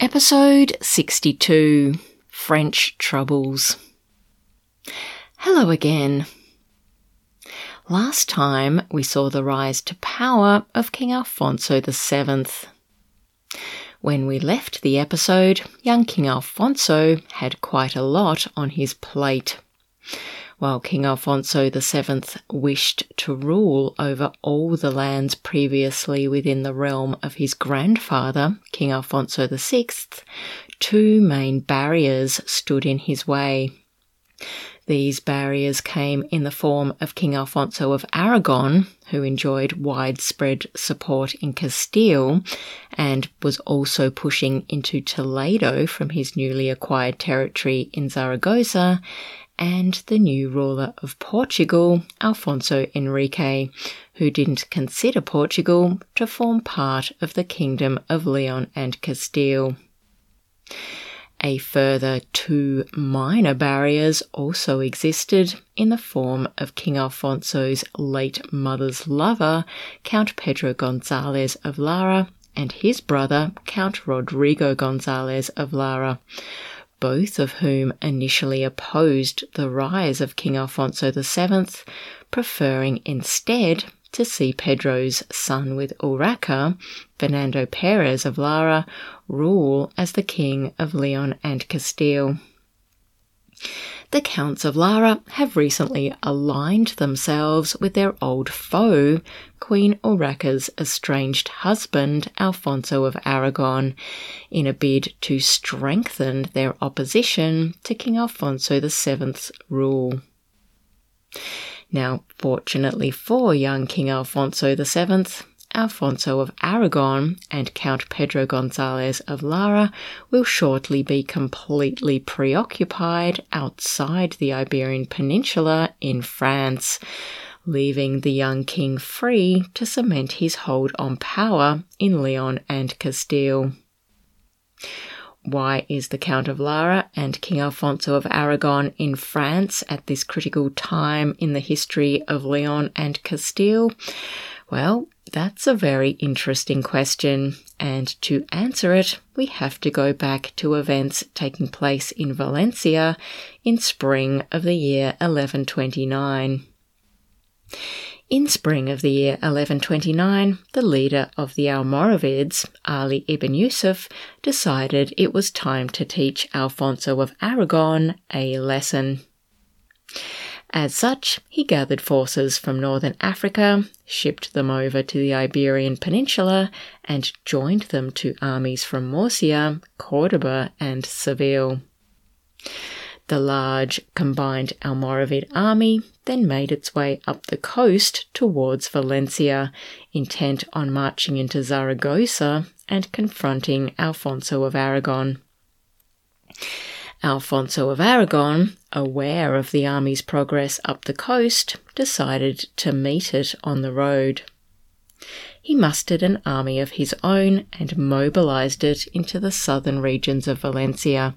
Episode 62 French Troubles. Hello again. Last time we saw the rise to power of King Alfonso VII. When we left the episode, young King Alfonso had quite a lot on his plate while King Alfonso VII wished to rule over all the lands previously within the realm of his grandfather, King Alfonso VI, two main barriers stood in his way. These barriers came in the form of King Alfonso of Aragon, who enjoyed widespread support in Castile and was also pushing into Toledo from his newly acquired territory in Zaragoza, and the new ruler of Portugal, Alfonso Enrique, who didn't consider Portugal to form part of the Kingdom of Leon and Castile. A further two minor barriers also existed in the form of King Alfonso's late mother's lover, Count Pedro Gonzalez of Lara, and his brother, Count Rodrigo Gonzalez of Lara, both of whom initially opposed the rise of King Alfonso VII, preferring instead to see Pedro's son with Urraca, Fernando Perez of Lara, rule as the King of Leon and Castile the Counts of Lara have recently aligned themselves with their old foe, Queen Urraca's estranged husband, Alfonso of Aragon, in a bid to strengthen their opposition to King Alfonso VII's rule. Now, fortunately for young King Alfonso VII, Alfonso of Aragon and Count Pedro Gonzalez of Lara will shortly be completely preoccupied outside the Iberian Peninsula in France, leaving the young king free to cement his hold on power in Leon and Castile. Why is the Count of Lara and King Alfonso of Aragon in France at this critical time in the history of Leon and Castile? Well, that's a very interesting question, and to answer it, we have to go back to events taking place in Valencia in spring of the year 1129. In spring of the year 1129, the leader of the Almoravids, Ali ibn Yusuf, decided it was time to teach Alfonso of Aragon a lesson. As such, he gathered forces from northern Africa, shipped them over to the Iberian Peninsula, and joined them to armies from Murcia, Cordoba, and Seville. The large combined Almoravid army then made its way up the coast towards Valencia, intent on marching into Zaragoza and confronting Alfonso of Aragon. Alfonso of Aragon, aware of the army's progress up the coast, decided to meet it on the road. He mustered an army of his own and mobilized it into the southern regions of Valencia,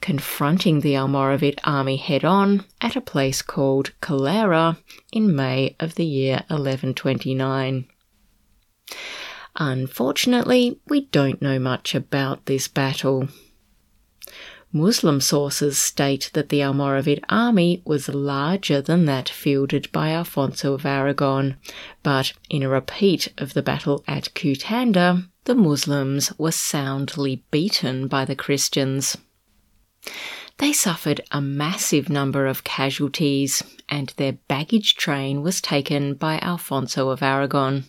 confronting the Almoravid army head on at a place called Calera in May of the year 1129. Unfortunately, we don't know much about this battle. Muslim sources state that the Almoravid army was larger than that fielded by Alfonso of Aragon, but in a repeat of the battle at Cutanda, the Muslims were soundly beaten by the Christians. They suffered a massive number of casualties, and their baggage train was taken by Alfonso of Aragon.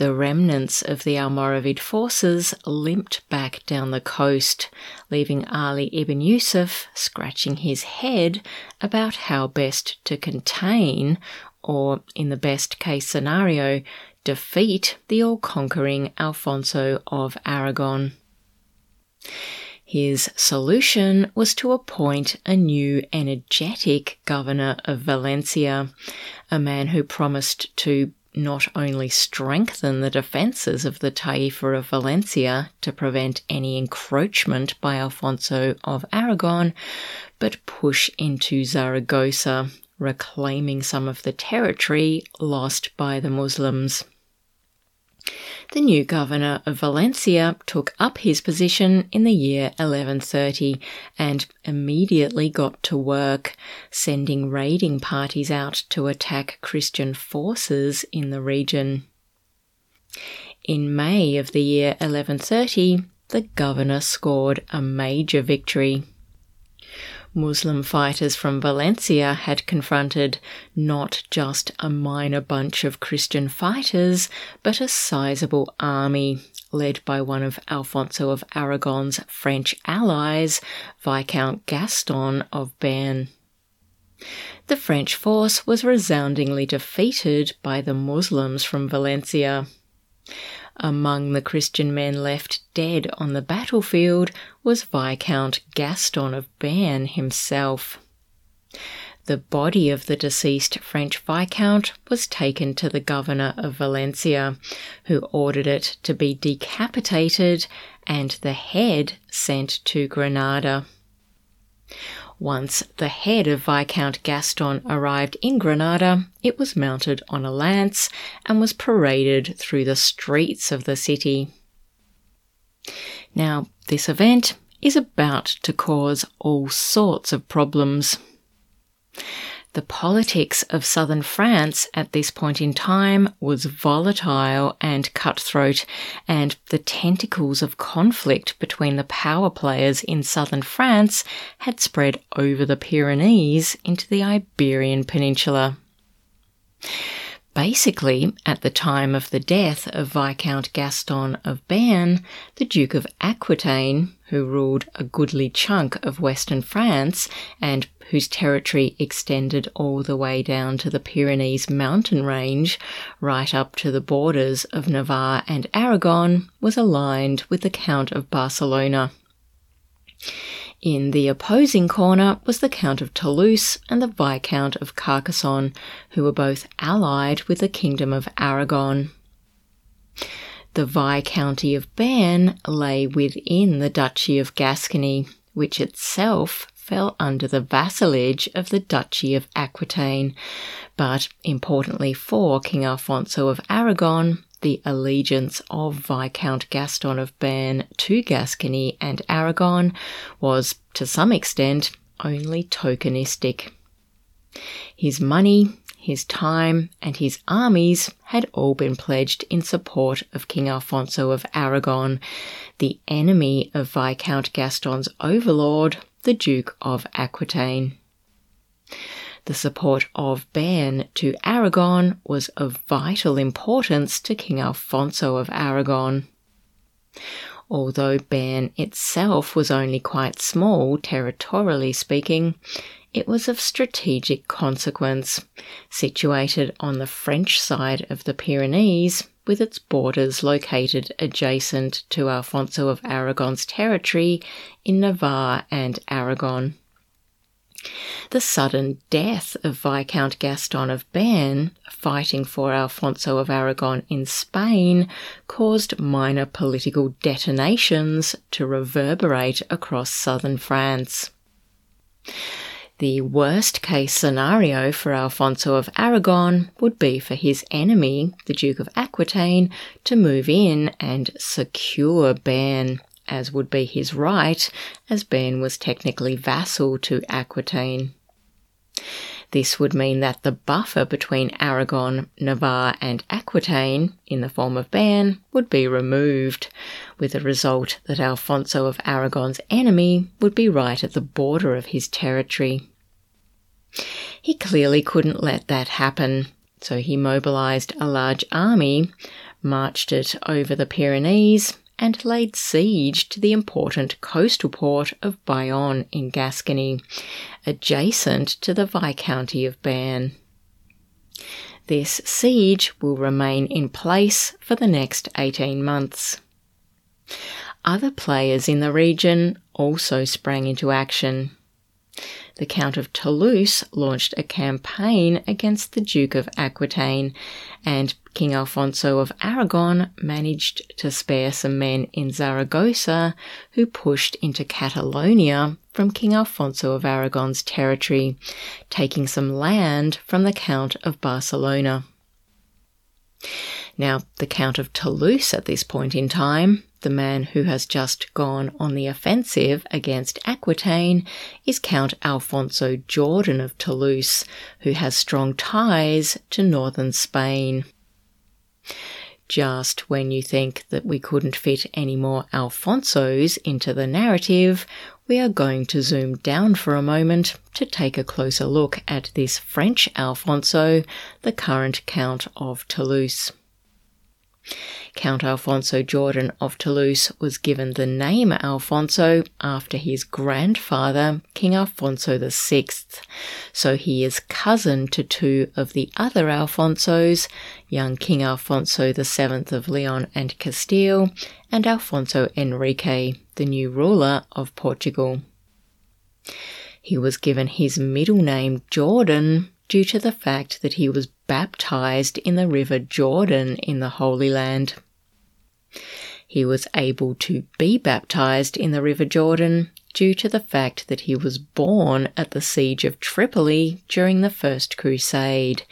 The remnants of the Almoravid forces limped back down the coast, leaving Ali ibn Yusuf scratching his head about how best to contain or in the best case scenario, defeat the all conquering Alfonso of Aragon. His solution was to appoint a new energetic governor of Valencia, a man who promised to not only strengthen the defences of the Taifa of Valencia to prevent any encroachment by Alfonso of Aragon, but push into Zaragoza, reclaiming some of the territory lost by the Muslims. The new governor of Valencia took up his position in the year 1130 and immediately got to work, sending raiding parties out to attack Christian forces in the region. In May of the year 1130, the governor scored a major victory. Muslim fighters from Valencia had confronted not just a minor bunch of Christian fighters, but a sizable army led by one of Alfonso of Aragon's French allies, Viscount Gaston of Bearn. The French force was resoundingly defeated by the Muslims from Valencia. Among the Christian men left dead on the battlefield was Viscount Gaston of Bearn himself. The body of the deceased French Viscount was taken to the governor of Valencia, who ordered it to be decapitated and the head sent to Granada. Once the head of Viscount Gaston arrived in Granada, it was mounted on a lance and was paraded through the streets of the city. Now, this event is about to cause all sorts of problems. The politics of southern France at this point in time was volatile and cutthroat, and the tentacles of conflict between the power players in southern France had spread over the Pyrenees into the Iberian Peninsula. Basically, at the time of the death of Viscount Gaston of Bearn, the Duke of Aquitaine, who ruled a goodly chunk of western France and whose territory extended all the way down to the Pyrenees mountain range, right up to the borders of Navarre and Aragon, was aligned with the Count of Barcelona. In the opposing corner was the Count of Toulouse and the Viscount of Carcassonne, who were both allied with the Kingdom of Aragon. The Viscounty of Bearn lay within the Duchy of Gascony, which itself fell under the vassalage of the Duchy of Aquitaine, but importantly for King Alfonso of Aragon, the allegiance of Viscount Gaston of Bearn to Gascony and Aragon was, to some extent, only tokenistic. His money, his time, and his armies had all been pledged in support of King Alfonso of Aragon, the enemy of Viscount Gaston's overlord, the Duke of Aquitaine. The support of Bearn to Aragon was of vital importance to King Alfonso of Aragon. Although Bearn itself was only quite small, territorially speaking, it was of strategic consequence, situated on the French side of the Pyrenees, with its borders located adjacent to Alfonso of Aragon's territory in Navarre and Aragon. The sudden death of Viscount Gaston of Bearn, fighting for Alfonso of Aragon in Spain, caused minor political detonations to reverberate across southern France. The worst case scenario for Alfonso of Aragon would be for his enemy, the Duke of Aquitaine, to move in and secure Bearn as would be his right, as Bearn was technically vassal to Aquitaine. This would mean that the buffer between Aragon, Navarre, and Aquitaine, in the form of Bearn, would be removed, with the result that Alfonso of Aragon's enemy would be right at the border of his territory. He clearly couldn't let that happen, so he mobilised a large army, marched it over the Pyrenees, and laid siege to the important coastal port of Bayonne in Gascony, adjacent to the Viscounty of Bearn. This siege will remain in place for the next 18 months. Other players in the region also sprang into action. The Count of Toulouse launched a campaign against the Duke of Aquitaine, and King Alfonso of Aragon managed to spare some men in Zaragoza who pushed into Catalonia from King Alfonso of Aragon's territory, taking some land from the Count of Barcelona. Now, the Count of Toulouse at this point in time, the man who has just gone on the offensive against Aquitaine, is Count Alfonso Jordan of Toulouse, who has strong ties to northern Spain. Just when you think that we couldn't fit any more Alfonsos into the narrative, we are going to zoom down for a moment to take a closer look at this French Alfonso, the current Count of Toulouse. Count Alfonso Jordan of Toulouse was given the name Alfonso after his grandfather, King Alfonso VI, so he is cousin to two of the other Alfonsos, young King Alfonso VII of Leon and Castile, and Alfonso Enrique, the new ruler of Portugal. He was given his middle name Jordan due to the fact that he was baptized in the River Jordan in the Holy Land. He was able to be baptized in the River Jordan due to the fact that he was born at the siege of Tripoli during the First Crusade,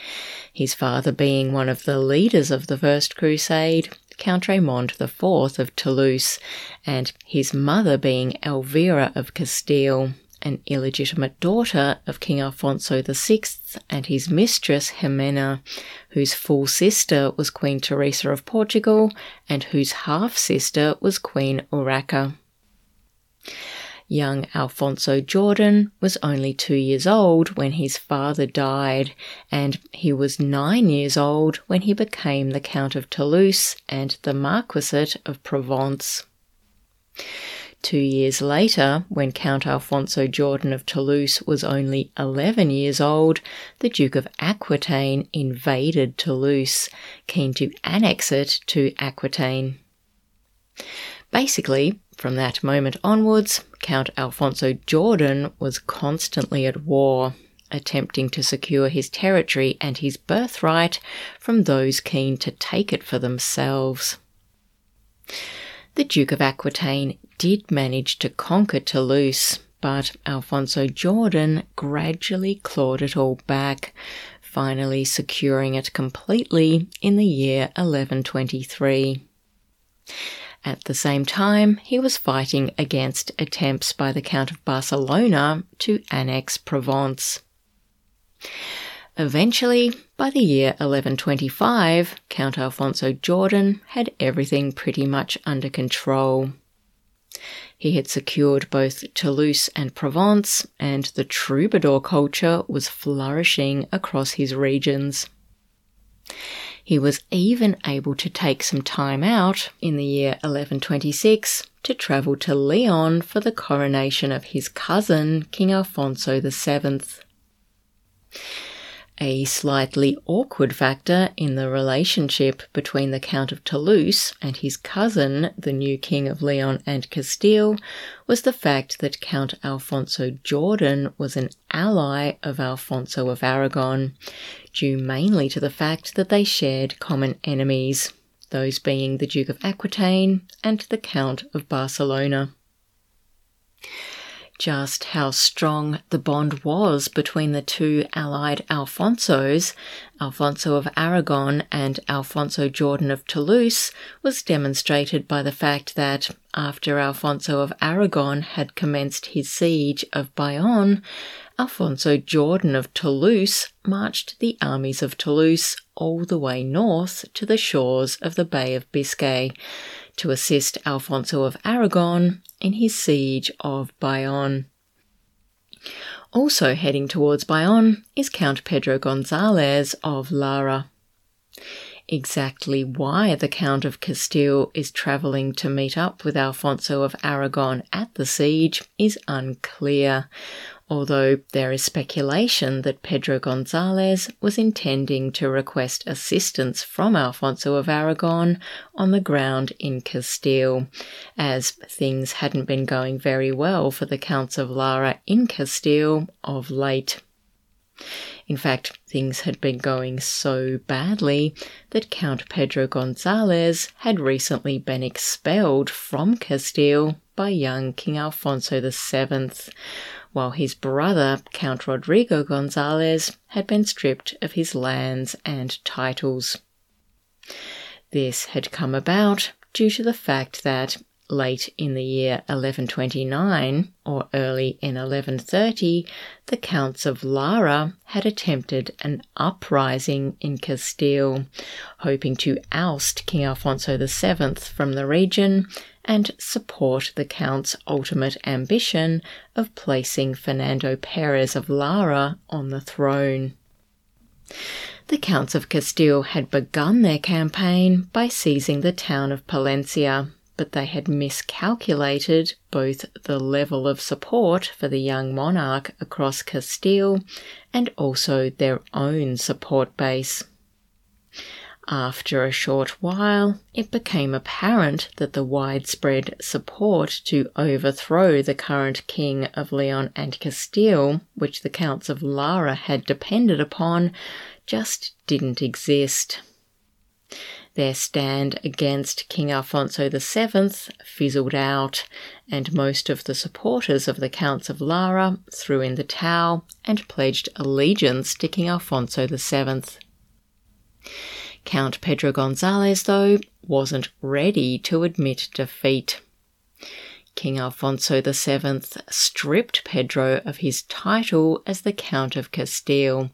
his father being one of the leaders of the First Crusade, Count Raymond IV of Toulouse, and his mother being Elvira of Castile an illegitimate daughter of King Alfonso VI and his mistress Jimena, whose full sister was Queen Teresa of Portugal and whose half sister was Queen Urraca. Young Alfonso Jordan was only two years old when his father died, and he was nine years old when he became the Count of Toulouse and the Marquisate of Provence. Two years later, when Count Alfonso Jordan of Toulouse was only 11 years old, the Duke of Aquitaine invaded Toulouse, keen to annex it to Aquitaine. Basically, from that moment onwards, Count Alfonso Jordan was constantly at war, attempting to secure his territory and his birthright from those keen to take it for themselves. The Duke of Aquitaine did manage to conquer Toulouse, but Alfonso Jordan gradually clawed it all back, finally securing it completely in the year 1123. At the same time, he was fighting against attempts by the Count of Barcelona to annex Provence. Eventually, by the year 1125, Count Alfonso Jordan had everything pretty much under control. He had secured both Toulouse and Provence, and the troubadour culture was flourishing across his regions. He was even able to take some time out in the year 1126 to travel to Leon for the coronation of his cousin, King Alfonso VII. A slightly awkward factor in the relationship between the Count of Toulouse and his cousin, the new King of Leon and Castile, was the fact that Count Alfonso Jordan was an ally of Alfonso of Aragon, due mainly to the fact that they shared common enemies, those being the Duke of Aquitaine and the Count of Barcelona just how strong the bond was between the two allied Alfonsos, Alfonso of Aragon and Alfonso Jordan of Toulouse, was demonstrated by the fact that after Alfonso of Aragon had commenced his siege of Bayonne, Alfonso Jordan of Toulouse marched the armies of Toulouse all the way north to the shores of the Bay of Biscay to assist Alfonso of Aragon in his siege of Bayonne. Also heading towards Bayonne is Count Pedro Gonzalez of Lara. Exactly why the Count of Castile is travelling to meet up with Alfonso of Aragon at the siege is unclear, although there is speculation that Pedro Gonzalez was intending to request assistance from Alfonso of Aragon on the ground in Castile, as things hadn't been going very well for the Counts of Lara in Castile of late. In fact, things had been going so badly that Count Pedro Gonzalez had recently been expelled from Castile by young King Alfonso VII, while his brother, Count Rodrigo Gonzalez, had been stripped of his lands and titles. This had come about due to the fact that late in the year 1129 or early in 1130, the Counts of Lara had attempted an uprising in Castile, hoping to oust King Alfonso VII from the region and support the Count's ultimate ambition of placing Fernando Perez of Lara on the throne. The Counts of Castile had begun their campaign by seizing the town of Palencia but they had miscalculated both the level of support for the young monarch across Castile and also their own support base. After a short while, it became apparent that the widespread support to overthrow the current king of Leon and Castile, which the Counts of Lara had depended upon, just didn't exist. Their stand against King Alfonso VII fizzled out, and most of the supporters of the Counts of Lara threw in the towel and pledged allegiance to King Alfonso VII. Count Pedro Gonzalez, though, wasn't ready to admit defeat. King Alfonso VII stripped Pedro of his title as the Count of Castile,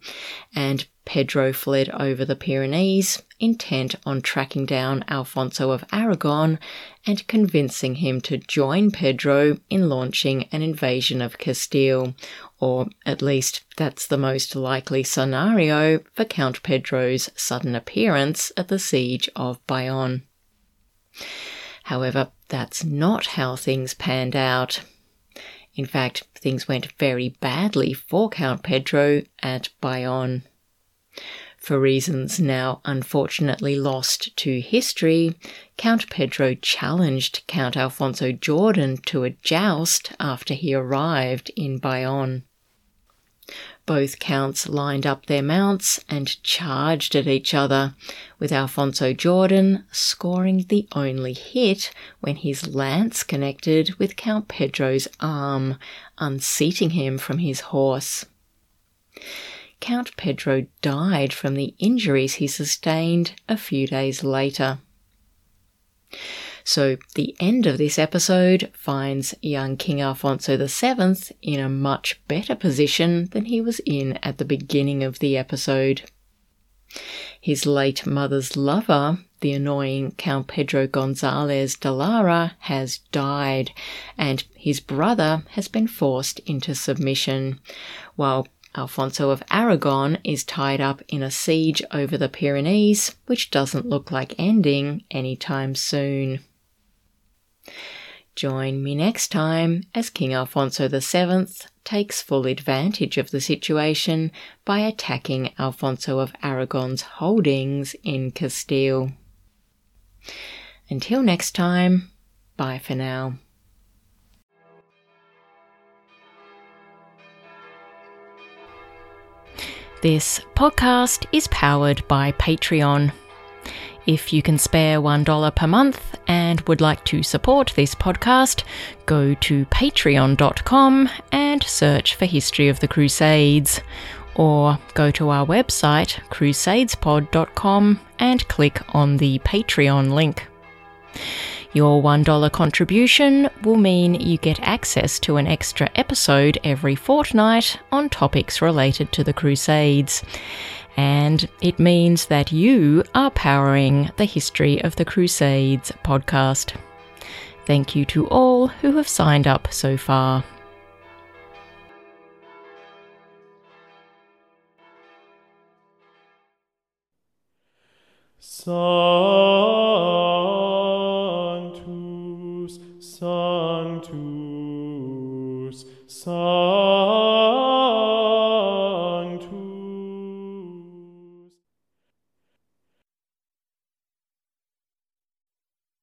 and Pedro fled over the Pyrenees, intent on tracking down Alfonso of Aragon and convincing him to join Pedro in launching an invasion of Castile, or at least that's the most likely scenario for Count Pedro's sudden appearance at the siege of Bayonne. However, that's not how things panned out. In fact, things went very badly for Count Pedro at Bayonne. For reasons now unfortunately lost to history, Count Pedro challenged Count Alfonso Jordan to a joust after he arrived in Bayonne. Both counts lined up their mounts and charged at each other, with Alfonso Jordan scoring the only hit when his lance connected with Count Pedro's arm, unseating him from his horse. Count Pedro died from the injuries he sustained a few days later. So, the end of this episode finds young King Alfonso VII in a much better position than he was in at the beginning of the episode. His late mother's lover, the annoying Count Pedro Gonzalez de Lara, has died, and his brother has been forced into submission, while Alfonso of Aragon is tied up in a siege over the Pyrenees, which doesn't look like ending anytime soon. Join me next time as King Alfonso VII takes full advantage of the situation by attacking Alfonso of Aragon's holdings in Castile. Until next time, bye for now. This podcast is powered by Patreon. If you can spare $1 per month and would like to support this podcast, go to patreon.com and search for History of the Crusades, or go to our website, crusadespod.com, and click on the Patreon link. Your $1 contribution will mean you get access to an extra episode every fortnight on topics related to the Crusades. And it means that you are powering the History of the Crusades podcast. Thank you to all who have signed up so far. Sanctus, Sanctus, Sanctus.